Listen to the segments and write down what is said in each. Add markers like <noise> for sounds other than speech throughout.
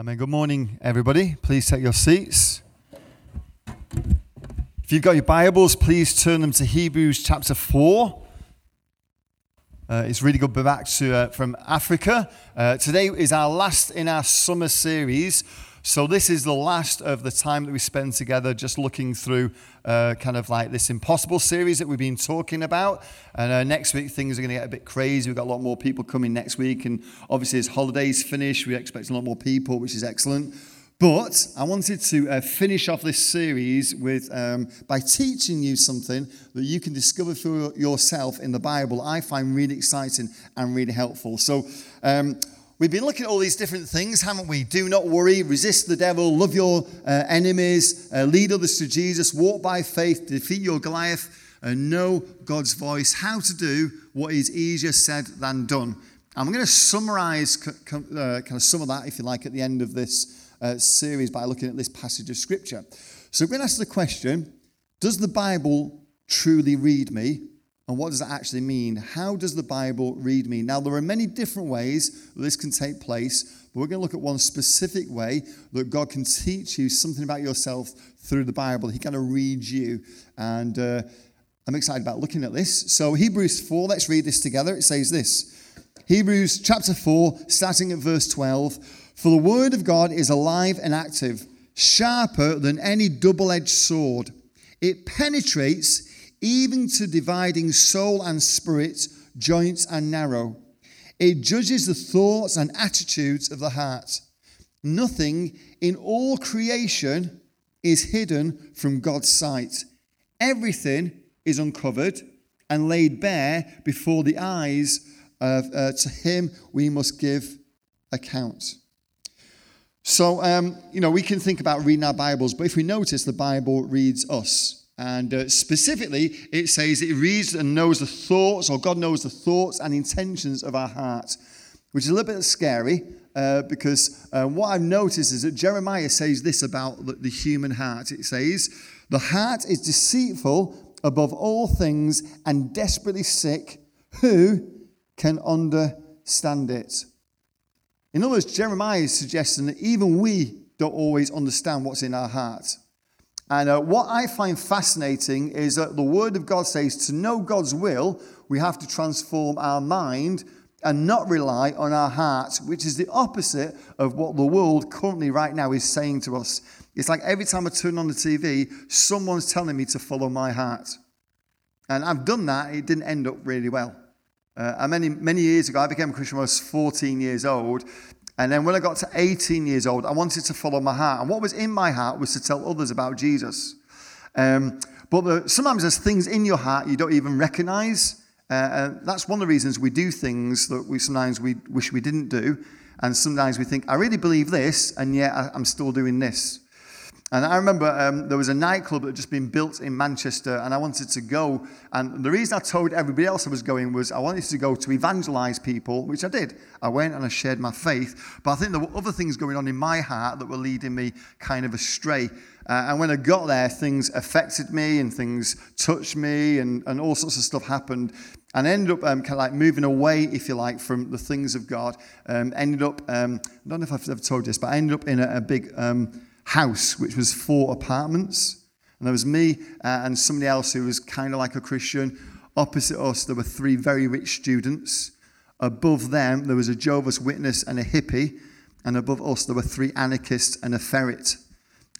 Amen. Good morning, everybody. Please take your seats. If you've got your Bibles, please turn them to Hebrews chapter 4. Uh, it's really good to be back to, uh, from Africa. Uh, today is our last in our summer series. So, this is the last of the time that we spend together just looking through uh, kind of like this impossible series that we've been talking about. And uh, next week, things are going to get a bit crazy. We've got a lot more people coming next week. And obviously, as holidays finish, we expect a lot more people, which is excellent. But I wanted to uh, finish off this series with um, by teaching you something that you can discover for yourself in the Bible. I find really exciting and really helpful. So. Um, We've been looking at all these different things, haven't we? Do not worry, resist the devil, love your uh, enemies, uh, lead others to Jesus, walk by faith, defeat your Goliath, and know God's voice, how to do what is easier said than done. I'm going to summarize uh, kind of some of that, if you like, at the end of this uh, series by looking at this passage of Scripture. So we're going to ask the question Does the Bible truly read me? And what does that actually mean? How does the Bible read me? Now, there are many different ways this can take place, but we're going to look at one specific way that God can teach you something about yourself through the Bible. He kind of reads you. And uh, I'm excited about looking at this. So, Hebrews 4, let's read this together. It says this Hebrews chapter 4, starting at verse 12 For the word of God is alive and active, sharper than any double edged sword. It penetrates even to dividing soul and spirit, joints and marrow. It judges the thoughts and attitudes of the heart. Nothing in all creation is hidden from God's sight. Everything is uncovered and laid bare before the eyes of uh, to him we must give account. So, um, you know, we can think about reading our Bibles, but if we notice, the Bible reads us. And uh, specifically, it says it reads and knows the thoughts, or God knows the thoughts and intentions of our heart, which is a little bit scary uh, because uh, what I've noticed is that Jeremiah says this about the, the human heart. It says, The heart is deceitful above all things and desperately sick. Who can understand it? In other words, Jeremiah is suggesting that even we don't always understand what's in our heart. And uh, what I find fascinating is that the Word of God says to know God's will, we have to transform our mind and not rely on our heart, which is the opposite of what the world currently, right now, is saying to us. It's like every time I turn on the TV, someone's telling me to follow my heart. And I've done that, it didn't end up really well. Uh, many, many years ago, I became a Christian when I was 14 years old, and then when I got to 18 years old, I wanted to follow my heart. And what was in my heart was to tell others about Jesus. Um, but the, sometimes there's things in your heart you don't even recognize. Uh, that's one of the reasons we do things that we sometimes we wish we didn't do. And sometimes we think, I really believe this, and yet I'm still doing this. And I remember um, there was a nightclub that had just been built in Manchester, and I wanted to go. And the reason I told everybody else I was going was I wanted to go to evangelize people, which I did. I went and I shared my faith. But I think there were other things going on in my heart that were leading me kind of astray. Uh, and when I got there, things affected me and things touched me, and, and all sorts of stuff happened. And ended up um, kind of like moving away, if you like, from the things of God. Um, ended up, um, I don't know if I've ever told this, but I ended up in a, a big um, house, which was four apartments. And there was me uh, and somebody else who was kind of like a Christian. Opposite us, there were three very rich students. Above them, there was a Jehovah's Witness and a hippie. And above us, there were three anarchists and a ferret.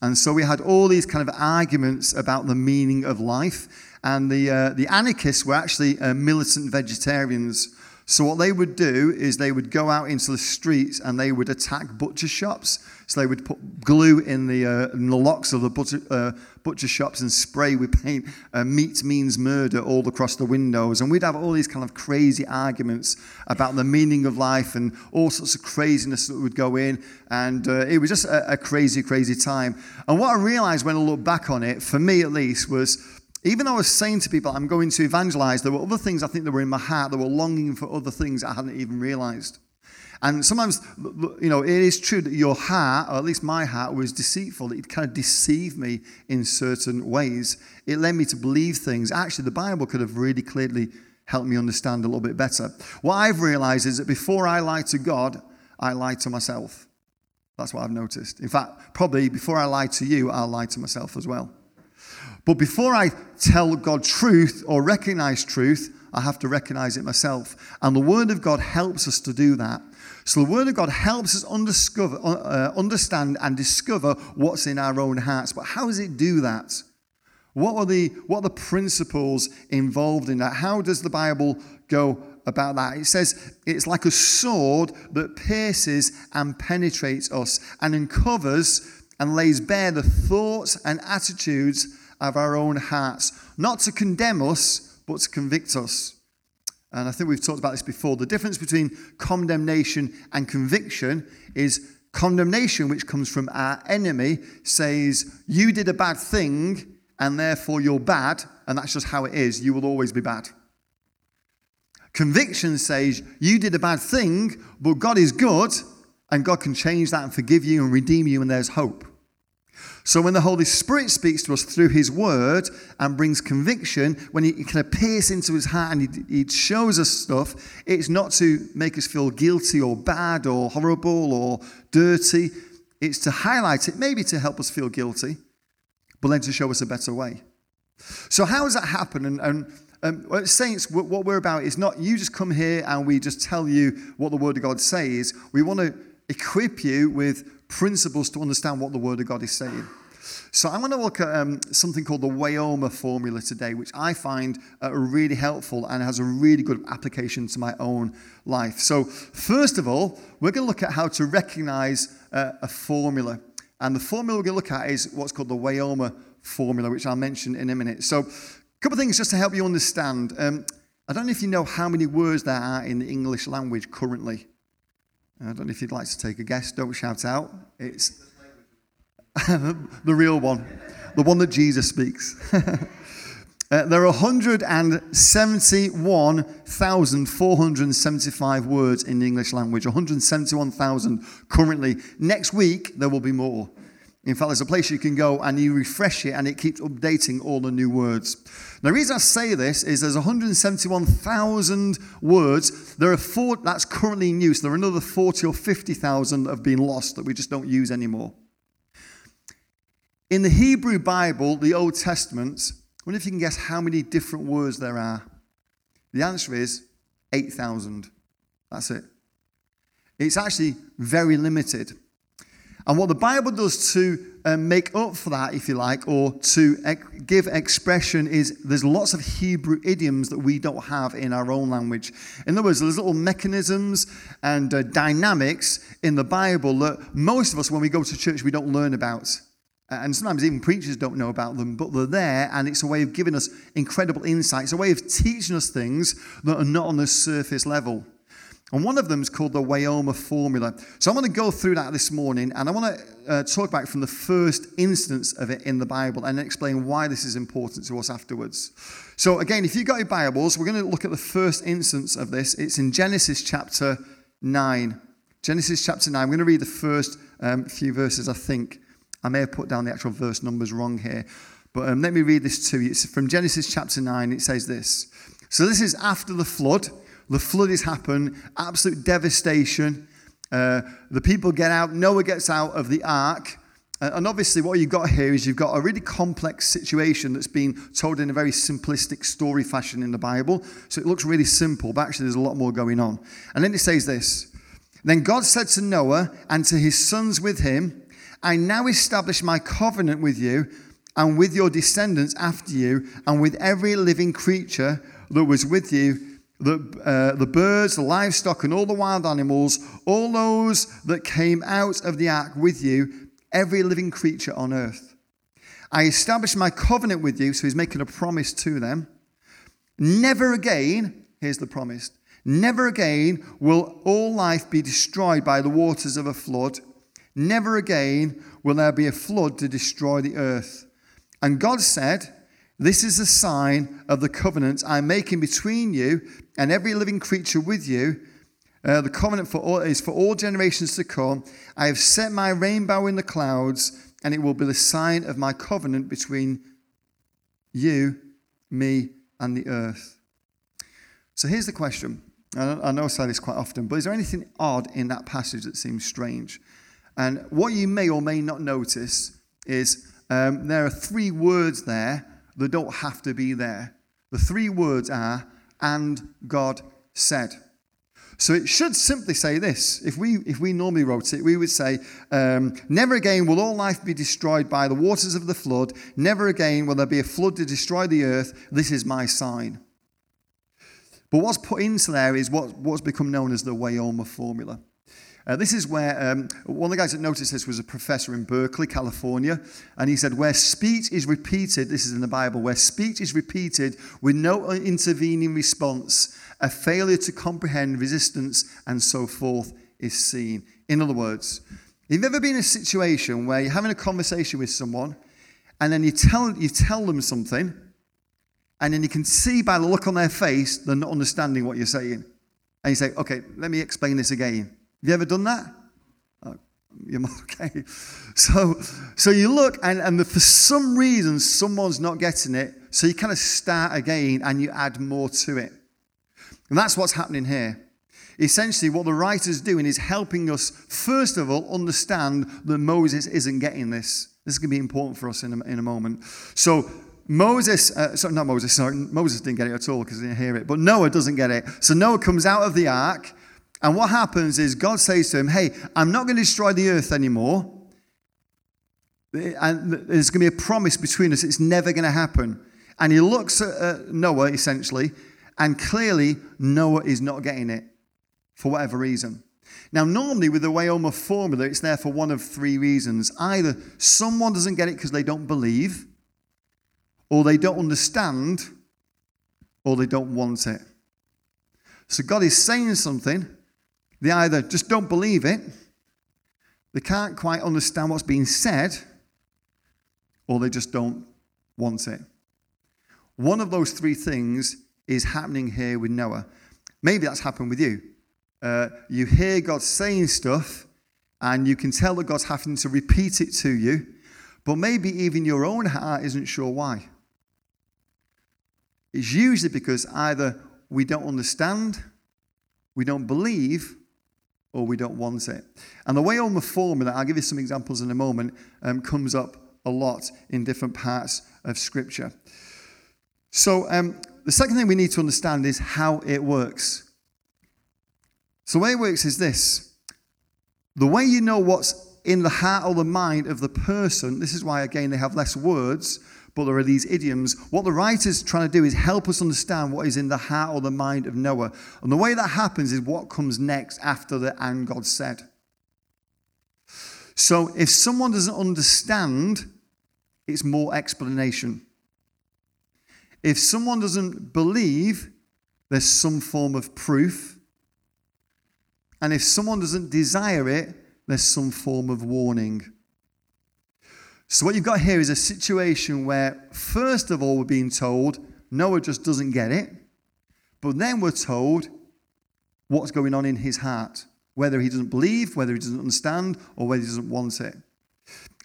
And so we had all these kind of arguments about the meaning of life. And the, uh, the anarchists were actually uh, militant vegetarians. So what they would do is they would go out into the streets and they would attack butcher shops. So they would put glue in the, uh, in the locks of the butcher, uh, butcher shops and spray with paint. Uh, meat means murder all across the windows. And we'd have all these kind of crazy arguments about the meaning of life and all sorts of craziness that would go in. And uh, it was just a, a crazy, crazy time. And what I realized when I look back on it, for me at least, was even though I was saying to people, I'm going to evangelize, there were other things I think that were in my heart that were longing for other things I hadn't even realized. And sometimes, you know, it is true that your heart, or at least my heart, was deceitful. It kind of deceived me in certain ways. It led me to believe things. Actually, the Bible could have really clearly helped me understand a little bit better. What I've realized is that before I lie to God, I lie to myself. That's what I've noticed. In fact, probably before I lie to you, I'll lie to myself as well. But before I tell God truth or recognize truth, I have to recognize it myself. And the Word of God helps us to do that. So the Word of God helps us undiscover, uh, understand and discover what's in our own hearts. But how does it do that? What are, the, what are the principles involved in that? How does the Bible go about that? It says it's like a sword that pierces and penetrates us and uncovers and lays bare the thoughts and attitudes of our own hearts, not to condemn us, but to convict us. And I think we've talked about this before. The difference between condemnation and conviction is condemnation, which comes from our enemy, says, You did a bad thing, and therefore you're bad, and that's just how it is. You will always be bad. Conviction says, You did a bad thing, but God is good, and God can change that and forgive you and redeem you, and there's hope. So when the Holy Spirit speaks to us through His Word and brings conviction, when He, kind of pierces into His heart and he, he shows us stuff, it's not to make us feel guilty or bad or horrible or dirty. It's to highlight it, maybe to help us feel guilty, but then to show us a better way. So how does that happen? And, and um, saints, what we're about is not you just come here and we just tell you what the Word of God says. We want to equip you with principles to understand what the Word of God is saying. So I'm going to look at um, something called the Wayoma formula today, which I find uh, really helpful and has a really good application to my own life. So first of all, we're going to look at how to recognize uh, a formula. And the formula we're going to look at is what's called the Wayoma formula, which I'll mention in a minute. So a couple of things just to help you understand. Um, I don't know if you know how many words there are in the English language currently. I don't know if you'd like to take a guess. Don't shout out. It's <laughs> the real one, the one that Jesus speaks. <laughs> uh, there are 171,475 words in the English language. 171,000 currently. Next week, there will be more. In fact, there's a place you can go and you refresh it and it keeps updating all the new words. Now, The reason I say this is there's 171,000 words. There are four, that's currently in use. There are another 40 or 50,000 that have been lost that we just don't use anymore. In the Hebrew Bible, the Old Testament, I wonder if you can guess how many different words there are. The answer is 8,000. That's it. It's actually very limited. And what the Bible does to um, make up for that, if you like, or to give expression is there's lots of Hebrew idioms that we don't have in our own language. In other words, there's little mechanisms and uh, dynamics in the Bible that most of us, when we go to church, we don't learn about. And sometimes even preachers don't know about them, but they're there, and it's a way of giving us incredible insight. It's a way of teaching us things that are not on the surface level. And one of them is called the Wayoma formula. So I want to go through that this morning, and I want to uh, talk back from the first instance of it in the Bible and explain why this is important to us afterwards. So, again, if you've got your Bibles, we're going to look at the first instance of this. It's in Genesis chapter 9. Genesis chapter 9. I'm going to read the first um, few verses, I think. I may have put down the actual verse numbers wrong here, but um, let me read this to you. It's from Genesis chapter 9. It says this. So, this is after the flood. The flood has happened, absolute devastation. Uh, the people get out, Noah gets out of the ark. Uh, and obviously, what you've got here is you've got a really complex situation that's been told in a very simplistic story fashion in the Bible. So it looks really simple, but actually, there's a lot more going on. And then it says this Then God said to Noah and to his sons with him, I now establish my covenant with you and with your descendants after you, and with every living creature that was with you the, uh, the birds, the livestock, and all the wild animals, all those that came out of the ark with you, every living creature on earth. I established my covenant with you, so he's making a promise to them. Never again, here's the promise, never again will all life be destroyed by the waters of a flood. Never again will there be a flood to destroy the earth. And God said, This is a sign of the covenant I'm making between you and every living creature with you. Uh, the covenant for all, is for all generations to come. I have set my rainbow in the clouds, and it will be the sign of my covenant between you, me, and the earth. So here's the question. I know I say this quite often, but is there anything odd in that passage that seems strange? And what you may or may not notice is um, there are three words there that don't have to be there. The three words are, and God said. So it should simply say this. If we, if we normally wrote it, we would say, um, Never again will all life be destroyed by the waters of the flood. Never again will there be a flood to destroy the earth. This is my sign. But what's put into there is what, what's become known as the Wayoma formula. Uh, this is where um, one of the guys that noticed this was a professor in Berkeley, California, and he said, Where speech is repeated, this is in the Bible, where speech is repeated with no intervening response, a failure to comprehend resistance, and so forth is seen. In other words, you've ever been in a situation where you're having a conversation with someone and then you tell, you tell them something, and then you can see by the look on their face they're not understanding what you're saying. And you say, okay, let me explain this again. Have you ever done that? Oh, you're <laughs> okay. So, so you look, and, and for some reason, someone's not getting it. So you kind of start again and you add more to it. And that's what's happening here. Essentially, what the writer's doing is helping us, first of all, understand that Moses isn't getting this. This is going to be important for us in a, in a moment. So, Moses, uh, sorry, not Moses, sorry, Moses didn't get it at all because he didn't hear it, but Noah doesn't get it. So, Noah comes out of the ark, and what happens is God says to him, Hey, I'm not going to destroy the earth anymore. And there's going to be a promise between us, it's never going to happen. And he looks at Noah, essentially, and clearly, Noah is not getting it for whatever reason. Now, normally with the Wayoma formula, it's there for one of three reasons. Either someone doesn't get it because they don't believe, or they don't understand, or they don't want it. So God is saying something, they either just don't believe it, they can't quite understand what's being said, or they just don't want it. One of those three things is happening here with Noah. Maybe that's happened with you. Uh, you hear God saying stuff, and you can tell that God's having to repeat it to you, but maybe even your own heart isn't sure why. It's usually because either we don't understand, we don't believe, or we don't want it. And the Wayoma formula, I'll give you some examples in a moment, um, comes up a lot in different parts of Scripture. So, um, the second thing we need to understand is how it works. So, the way it works is this the way you know what's in the heart or the mind of the person, this is why, again, they have less words, but there are these idioms. What the writer's trying to do is help us understand what is in the heart or the mind of Noah. And the way that happens is what comes next after the and God said. So, if someone doesn't understand, it's more explanation. If someone doesn't believe, there's some form of proof. And if someone doesn't desire it, there's some form of warning. So, what you've got here is a situation where, first of all, we're being told Noah just doesn't get it. But then we're told what's going on in his heart, whether he doesn't believe, whether he doesn't understand, or whether he doesn't want it.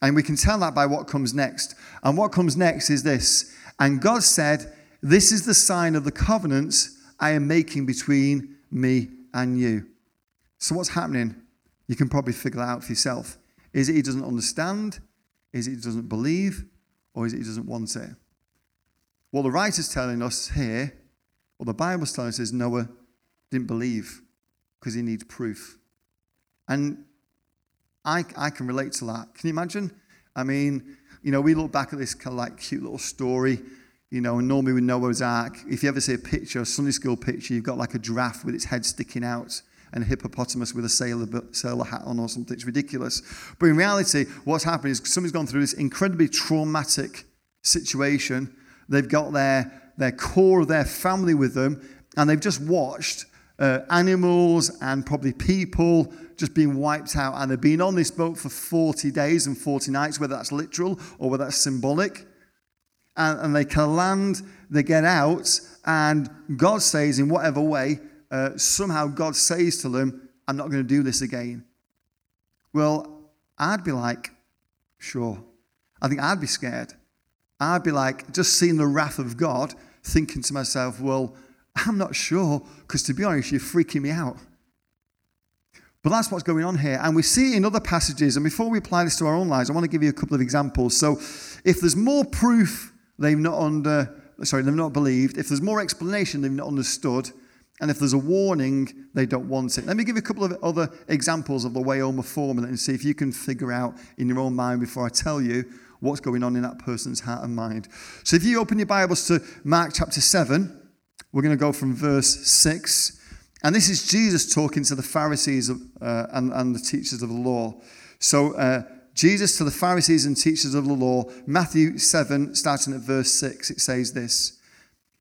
And we can tell that by what comes next. And what comes next is this and God said, This is the sign of the covenants I am making between me and you. So, what's happening? You can probably figure that out for yourself. Is it he doesn't understand? Is it he doesn't believe? Or is it he doesn't want it? What the writer's telling us here, what the Bible's telling us is Noah didn't believe because he needs proof. And I, I can relate to that. Can you imagine? I mean, you know, we look back at this kind of like cute little story, you know, and normally with Noah's Ark, if you ever see a picture, a Sunday school picture, you've got like a giraffe with its head sticking out and a hippopotamus with a sailor, sailor hat on or something. It's ridiculous. But in reality, what's happened is somebody's gone through this incredibly traumatic situation. They've got their, their core of their family with them, and they've just watched uh, animals and probably people just being wiped out. And they've been on this boat for 40 days and 40 nights, whether that's literal or whether that's symbolic. And, and they can land, they get out, and God says, in whatever way, uh, somehow God says to them, I'm not going to do this again. Well, I'd be like, sure. I think I'd be scared. I'd be like, just seeing the wrath of God, thinking to myself, well, I'm not sure, because to be honest, you're freaking me out. But that's what's going on here. And we see in other passages. And before we apply this to our own lives, I want to give you a couple of examples. So if there's more proof they've not under, sorry, they've not believed, if there's more explanation they've not understood, and if there's a warning, they don't want it. Let me give you a couple of other examples of the way Wayoma formula and see if you can figure out in your own mind before I tell you what's going on in that person's heart and mind. So if you open your Bibles to Mark chapter 7, we're going to go from verse 6 and this is Jesus talking to the Pharisees uh, and, and, the teachers of the law. So, uh, Jesus to the Pharisees and teachers of the law, Matthew 7, starting at verse 6, it says this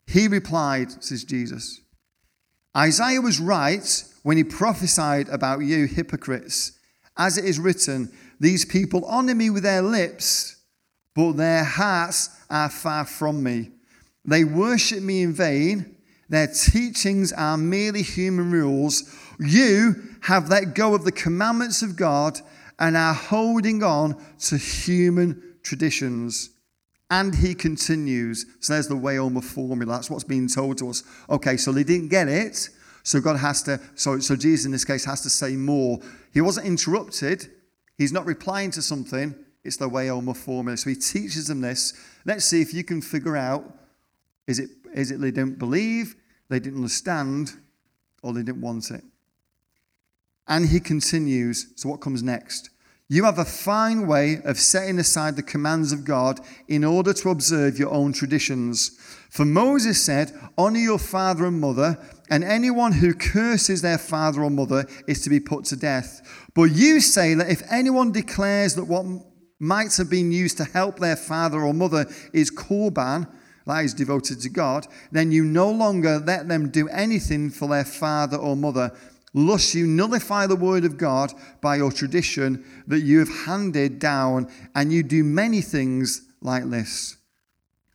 He replied, says Jesus, Isaiah was right when he prophesied about you, hypocrites. As it is written, These people honor me with their lips, but their hearts are far from me. They worship me in vain their teachings are merely human rules. You have let go of the commandments of God and are holding on to human traditions. And he continues. So there's the Wayoma formula. That's what's being told to us. Okay, so they didn't get it. So God has to, so, so Jesus in this case has to say more. He wasn't interrupted. He's not replying to something. It's the Wayoma formula. So he teaches them this. Let's see if you can figure out is it, is it they don't believe, they didn't understand, or they didn't want it? And he continues. So, what comes next? You have a fine way of setting aside the commands of God in order to observe your own traditions. For Moses said, Honor your father and mother, and anyone who curses their father or mother is to be put to death. But you say that if anyone declares that what might have been used to help their father or mother is korban, that is devoted to God, then you no longer let them do anything for their father or mother. Lest you nullify the word of God by your tradition that you have handed down, and you do many things like this.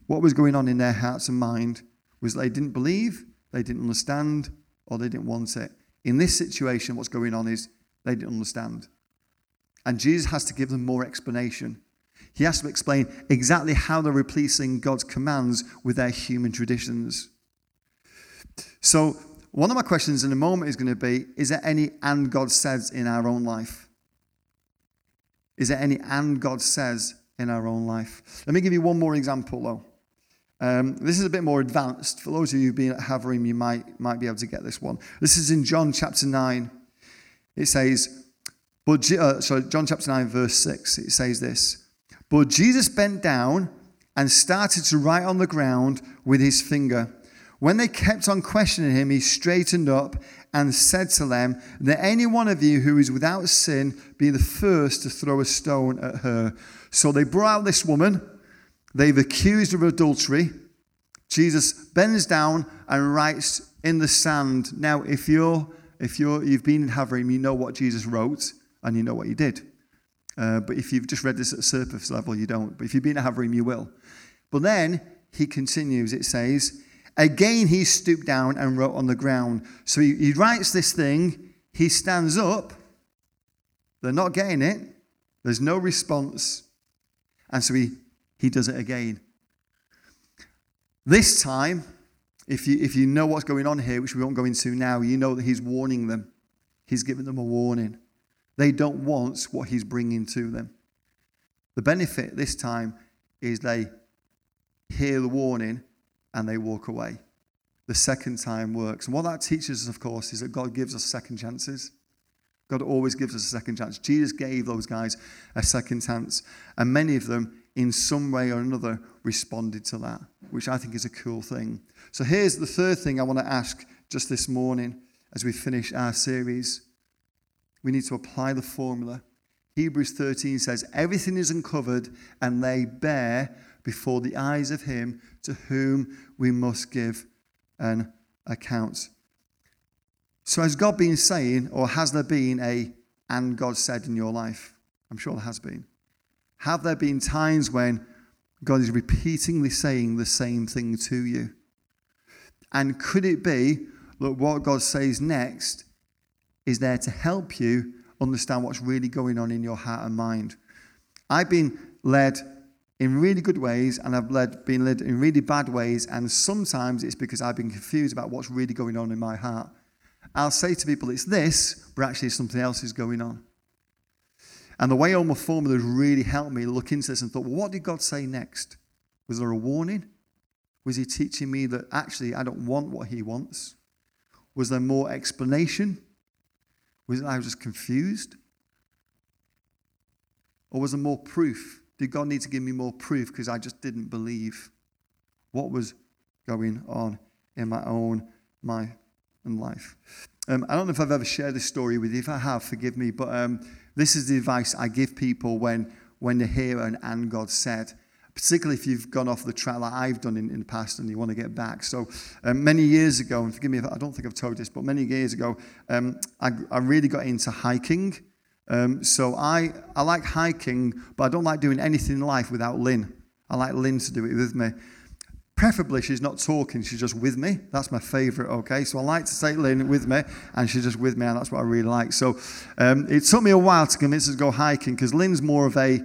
What was going on in their hearts and mind was they didn't believe, they didn't understand, or they didn't want it. In this situation, what's going on is they didn't understand. And Jesus has to give them more explanation. He has to explain exactly how they're replacing God's commands with their human traditions. So, one of my questions in a moment is going to be Is there any and God says in our own life? Is there any and God says in our own life? Let me give you one more example, though. Um, this is a bit more advanced. For those of you who've been at Havering, you might, might be able to get this one. This is in John chapter 9. It says, but, uh, sorry, John chapter 9, verse 6. It says this but Jesus bent down and started to write on the ground with his finger. When they kept on questioning him, he straightened up and said to them, Let any one of you who is without sin be the first to throw a stone at her. So they brought out this woman. They've accused her of adultery. Jesus bends down and writes in the sand. Now, if you're if you're you've been in Havering, you know what Jesus wrote and you know what he did. Uh, but if you've just read this at surface level, you don't. But if you've been to Havering, you will. But then he continues, it says, Again he stooped down and wrote on the ground. So he, he writes this thing, he stands up, they're not getting it, there's no response, and so he, he does it again. This time, if you, if you know what's going on here, which we won't go into now, you know that he's warning them. He's giving them a warning. They don't want what he's bringing to them. The benefit this time is they hear the warning and they walk away. The second time works. And what that teaches us, of course, is that God gives us second chances. God always gives us a second chance. Jesus gave those guys a second chance, and many of them, in some way or another, responded to that, which I think is a cool thing. So here's the third thing I want to ask just this morning as we finish our series we need to apply the formula. Hebrews 13 says, Everything is uncovered and laid bare before the eyes of him to whom we must give an account. So, has God been saying, or has there been a and God said in your life? I'm sure there has been. Have there been times when God is repeatedly saying the same thing to you? And could it be that what God says next is there to help you understand what's really going on in your heart and mind. I've been led in really good ways and I've led, been led in really bad ways, and sometimes it's because I've been confused about what's really going on in my heart. I'll say to people it's this, but actually something else is going on. And the Wayoma Formula has really helped me look into this and thought, well, what did God say next? Was there a warning? Was he teaching me that actually I don't want what he wants? Was there more explanation? Was I was just confused? Or was there more proof? Did God need to give me more proof because I just didn't believe what was going on in my own and life? Um, I don't know if I've ever shared this story with you. If I have, forgive me. But um, this is the advice I give people when, when they hear an and God said, particularly if you've gone off the track like I've done in, in the past and you want to get back. So um, many years ago, and forgive me if I don't think I've told this, but many years ago, um, I, I really got into hiking. Um, so I, I like hiking, but I don't like doing anything in life without Lynn. I like Lynn to do it with me. Preferably, she's not talking, she's just with me. That's my favorite, okay? So I like to take Lynn with me, and she's just with me, and that's what I really like. So um, it took me a while to convince her to go hiking because Lynn's more of a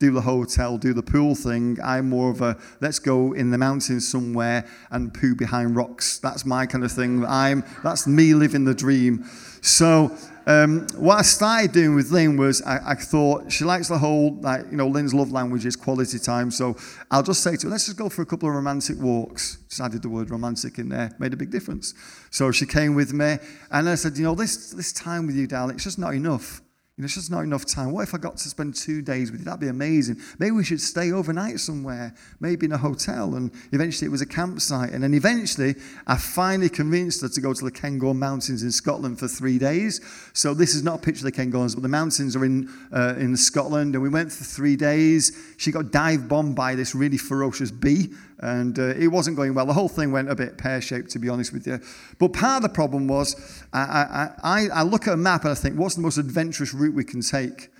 do the hotel, do the pool thing. I'm more of a let's go in the mountains somewhere and poo behind rocks. That's my kind of thing. I'm that's me living the dream. So um, what I started doing with Lynn was I, I, thought she likes the whole like you know Lynn's love language is quality time. So I'll just say to her, let's just go for a couple of romantic walks. Just added the word romantic in there, made a big difference. So she came with me, and I said, you know, this this time with you, darling, it's just not enough. You know, it's just not enough time. What if I got to spend two days with you? That'd be amazing. Maybe we should stay overnight somewhere, maybe in a hotel. And eventually it was a campsite. And then eventually I finally convinced her to go to the Cairngorm Mountains in Scotland for three days. So this is not a picture of the Cairngorms, but the mountains are in, uh, in Scotland. And we went for three days. She got dive bombed by this really ferocious bee and uh, it wasn't going well. The whole thing went a bit pear shaped, to be honest with you. But part of the problem was I, I, I, look at a map and I think, what's the most adventurous route we can take?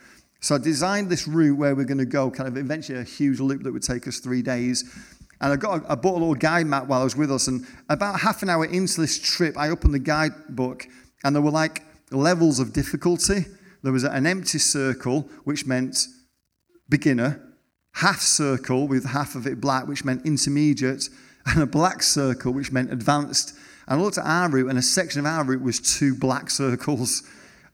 So I designed this route where we're going to go, kind of eventually a huge loop that would take us three days. And I, got a, I bought a little guide map while I was with us. And about half an hour into this trip, I opened the guidebook and there were like levels of difficulty. There was an empty circle, which meant beginner half circle with half of it black, which meant intermediate, and a black circle, which meant advanced. And I looked at our route, and a section of our route was two black <laughs> circles.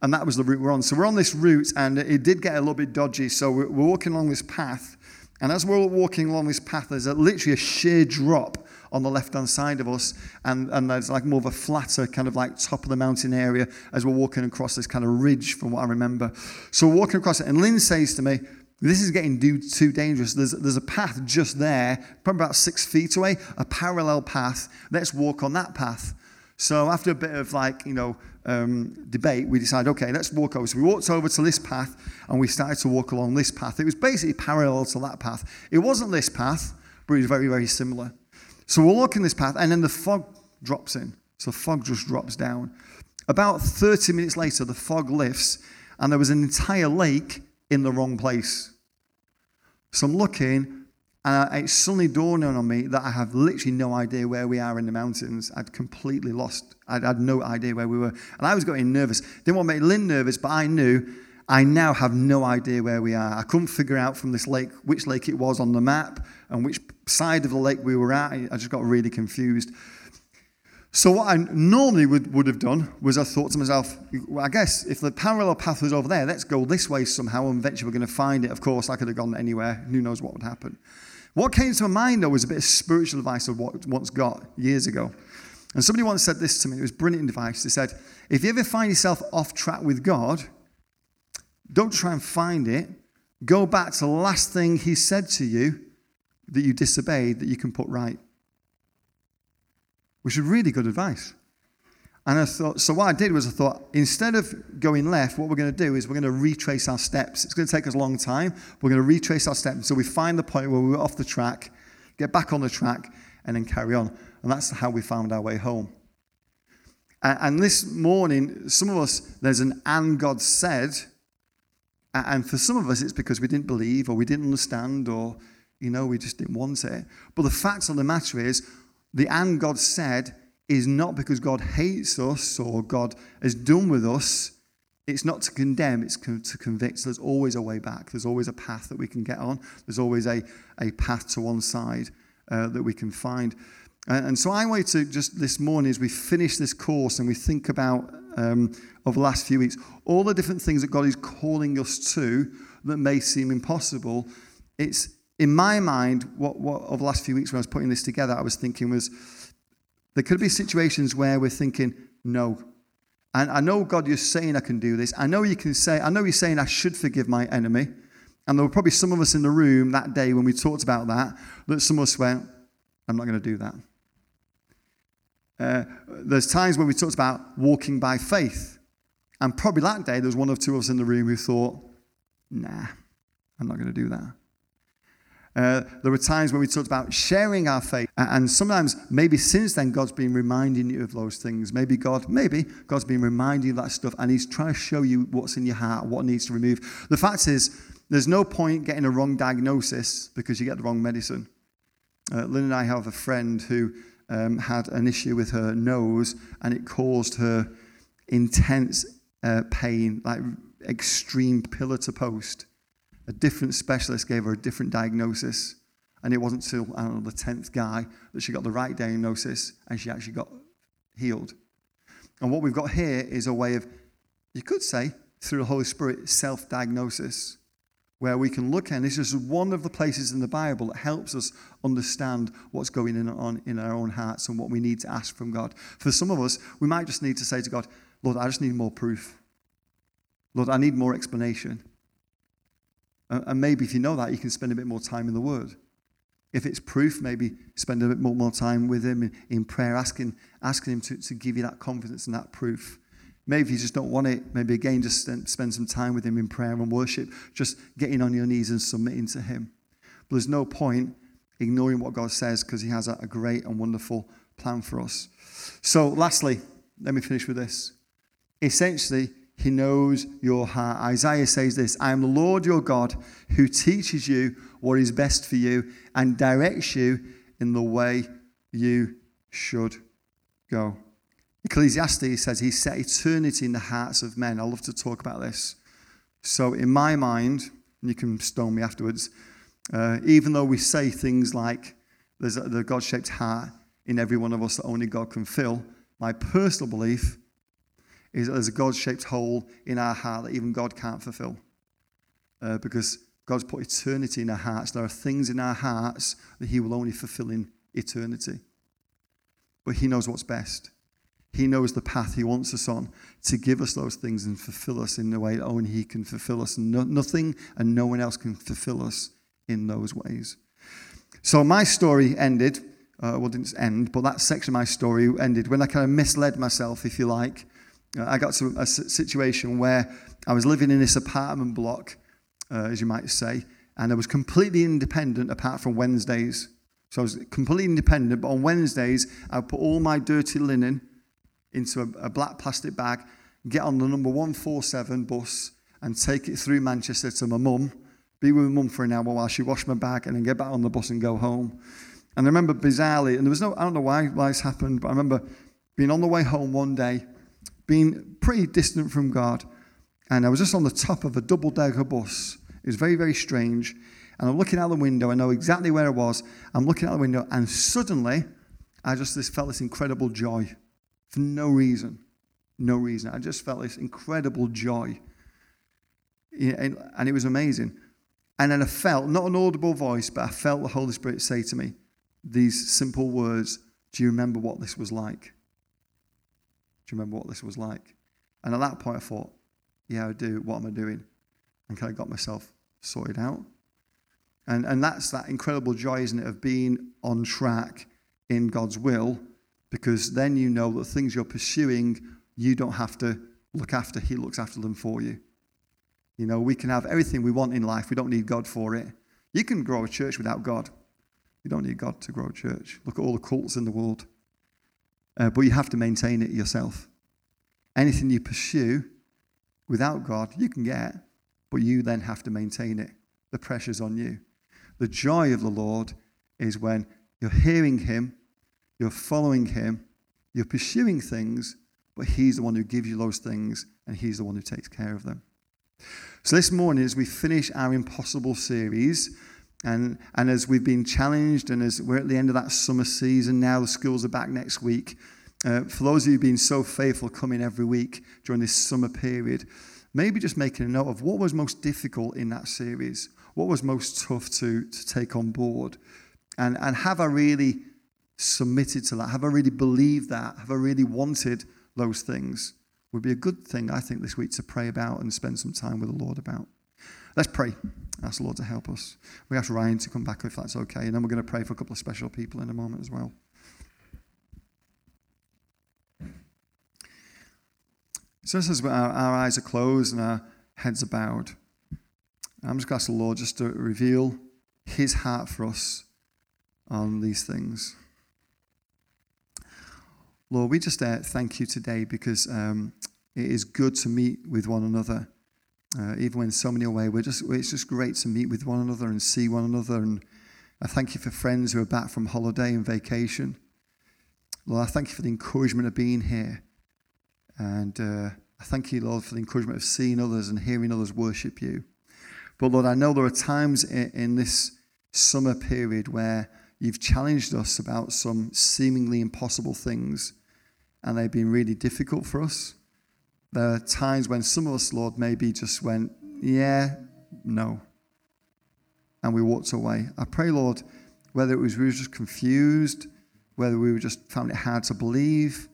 And that was the route we're on. So we're on this route, and it did get a little bit dodgy. So we're, walking along this path. And as we're walking along this path, there's a, literally a sheer drop on the left hand side of us. And, and there's like more of a flatter, kind of like top of the mountain area as we're walking across this kind of ridge, from what I remember. So we're walking across it. And Lynn says to me, this is getting too dangerous. There's, there's a path just there, probably about six feet away, a parallel path. Let's walk on that path. So after a bit of like, you know, um, debate, we decided, okay, let's walk over. So we walked over to this path and we started to walk along this path. It was basically parallel to that path. It wasn't this path, but it was very, very similar. So we're walking this path and then the fog drops in. So fog just drops down. About 30 minutes later, the fog lifts and there was an entire lake in the wrong place. So I'm looking, and it suddenly dawned on me that I have literally no idea where we are in the mountains. I'd completely lost. I'd had no idea where we were. And I was getting nervous. Didn't want to make Lynn nervous, but I knew I now have no idea where we are. I couldn't figure out from this lake which lake it was on the map and which side of the lake we were at. I just got really confused. So what I normally would, would have done was I thought to myself, well, I guess if the parallel path was over there, let's go this way somehow, and eventually we're going to find it. Of course, I could have gone anywhere. Who knows what would happen? What came to my mind, though, was a bit of spiritual advice what once got years ago. And somebody once said this to me. It was brilliant advice. They said, if you ever find yourself off track with God, don't try and find it. Go back to the last thing He said to you that you disobeyed that you can put right which is really good advice. And I thought, so what I did was I thought, instead of going left, what we're going to do is we're going to retrace our steps. It's going to take us a long time. We're going to retrace our steps until we find the point where we were off the track, get back on the track, and then carry on. And that's how we found our way home. And, and this morning, some of us, there's an and God said. And for some of us, it's because we didn't believe or we didn't understand or, you know, we just didn't want it. But the fact of the matter is, the and God said is not because God hates us or God is done with us. It's not to condemn, it's to convict. There's always a way back. There's always a path that we can get on. There's always a, a path to one side uh, that we can find. And, so I wanted to just this morning, as we finish this course and we think about um, over the last few weeks, all the different things that God is calling us to that may seem impossible. It's in my mind, what, what over the last few weeks when I was putting this together, I was thinking was there could be situations where we're thinking, no. And I know, God, you're saying I can do this. I know you can say, I know you're saying I should forgive my enemy. And there were probably some of us in the room that day when we talked about that, that some of us went, I'm not going to do that. Uh, there's times when we talked about walking by faith. And probably that day, there was one or two of us in the room who thought, nah, I'm not going to do that. Uh, there were times when we talked about sharing our faith. And sometimes, maybe since then, God's been reminding you of those things. Maybe God, maybe God's been reminding you of that stuff and He's trying to show you what's in your heart, what needs to remove. The fact is, there's no point getting a wrong diagnosis because you get the wrong medicine. Uh, Lynn and I have a friend who um, had an issue with her nose and it caused her intense uh, pain, like extreme pillar to post. A different specialist gave her a different diagnosis. And it wasn't until, I don't know, the 10th guy that she got the right diagnosis and she actually got healed. And what we've got here is a way of, you could say, through the Holy Spirit, self diagnosis where we can look at, and this is one of the places in the Bible that helps us understand what's going on in our own hearts and what we need to ask from God. For some of us, we might just need to say to God, Lord, I just need more proof. Lord, I need more explanation. And maybe if you know that, you can spend a bit more time in the Word. If it's proof, maybe spend a bit more, more time with Him in, in prayer, asking, asking Him to, to give you that confidence and that proof. Maybe you just don't want it, maybe again, just spend some time with Him in prayer and worship, just getting on your knees and submitting to Him. But there's no point ignoring what God says because He has a great and wonderful plan for us. So, lastly, let me finish with this. Essentially, He knows your heart. Isaiah says this I am the Lord your God who teaches you what is best for you and directs you in the way you should go. Ecclesiastes says he set eternity in the hearts of men. I love to talk about this. So, in my mind, and you can stone me afterwards, uh, even though we say things like there's a, the God shaped heart in every one of us that only God can fill, my personal belief is there's a God shaped hole in our heart that even God can't fulfill. Uh, because God's put eternity in our hearts. There are things in our hearts that He will only fulfill in eternity. But He knows what's best. He knows the path He wants us on to give us those things and fulfill us in the way that only He can fulfill us. And no, nothing and no one else can fulfill us in those ways. So my story ended, uh, well, didn't end, but that section of my story ended when I kind of misled myself, if you like. I got to a situation where I was living in this apartment block, uh, as you might say, and I was completely independent apart from Wednesdays. So I was completely independent, but on Wednesdays, I would put all my dirty linen into a, a black plastic bag, get on the number 147 bus, and take it through Manchester to my mum, be with my mum for an hour while she washed my bag, and then get back on the bus and go home. And I remember bizarrely, and there was no, I don't know why, why this happened, but I remember being on the way home one day, being pretty distant from God, and I was just on the top of a double decker bus. It was very, very strange. And I'm looking out the window, I know exactly where I was. I'm looking out the window, and suddenly I just this felt this incredible joy for no reason. No reason. I just felt this incredible joy. And it was amazing. And then I felt, not an audible voice, but I felt the Holy Spirit say to me these simple words Do you remember what this was like? Do you remember what this was like? And at that point, I thought, Yeah, I do. What am I doing? And kind of got myself sorted out. And, and that's that incredible joy, isn't it, of being on track in God's will because then you know that things you're pursuing, you don't have to look after, He looks after them for you. You know, we can have everything we want in life, we don't need God for it. You can grow a church without God. You don't need God to grow a church. Look at all the cults in the world. Uh, but you have to maintain it yourself. Anything you pursue without God, you can get, but you then have to maintain it. The pressure's on you. The joy of the Lord is when you're hearing Him you're following Him, you're pursuing things, but He's the one who gives you those things, and He's the one who takes care of them. So, this morning, as we finish our Impossible series, And, and as we've been challenged, and as we're at the end of that summer season now, the schools are back next week. Uh, for those of you who've been so faithful coming every week during this summer period, maybe just making a note of what was most difficult in that series, what was most tough to, to take on board, and, and have I really submitted to that? Have I really believed that? Have I really wanted those things? Would be a good thing, I think, this week to pray about and spend some time with the Lord about. Let's pray. Ask the Lord to help us. We ask Ryan to come back if that's okay. And then we're going to pray for a couple of special people in a moment as well. So, as our, our eyes are closed and our heads are bowed, I'm just going to ask the Lord just to reveal his heart for us on these things. Lord, we just uh, thank you today because um, it is good to meet with one another. Uh, even when so many away, we're just, it's just great to meet with one another and see one another. And I thank you for friends who are back from holiday and vacation. Lord, I thank you for the encouragement of being here. And uh, I thank you, Lord, for the encouragement of seeing others and hearing others worship you. But Lord, I know there are times in, in this summer period where you've challenged us about some seemingly impossible things, and they've been really difficult for us. There are times when some of us, Lord, maybe just went, yeah, no. And we walked away. I pray, Lord, whether it was we were just confused, whether we were just found it hard to believe,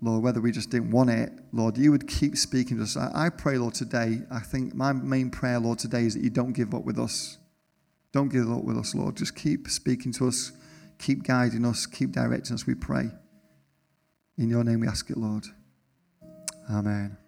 Lord, whether we just didn't want it, Lord, you would keep speaking to us. I, pray, Lord, today, I think my main prayer, Lord, today is that you don't give up with us. Don't give up with us, Lord. Just keep speaking to us, keep guiding us, keep directing us, we pray. In your name we ask it, Lord. Amen.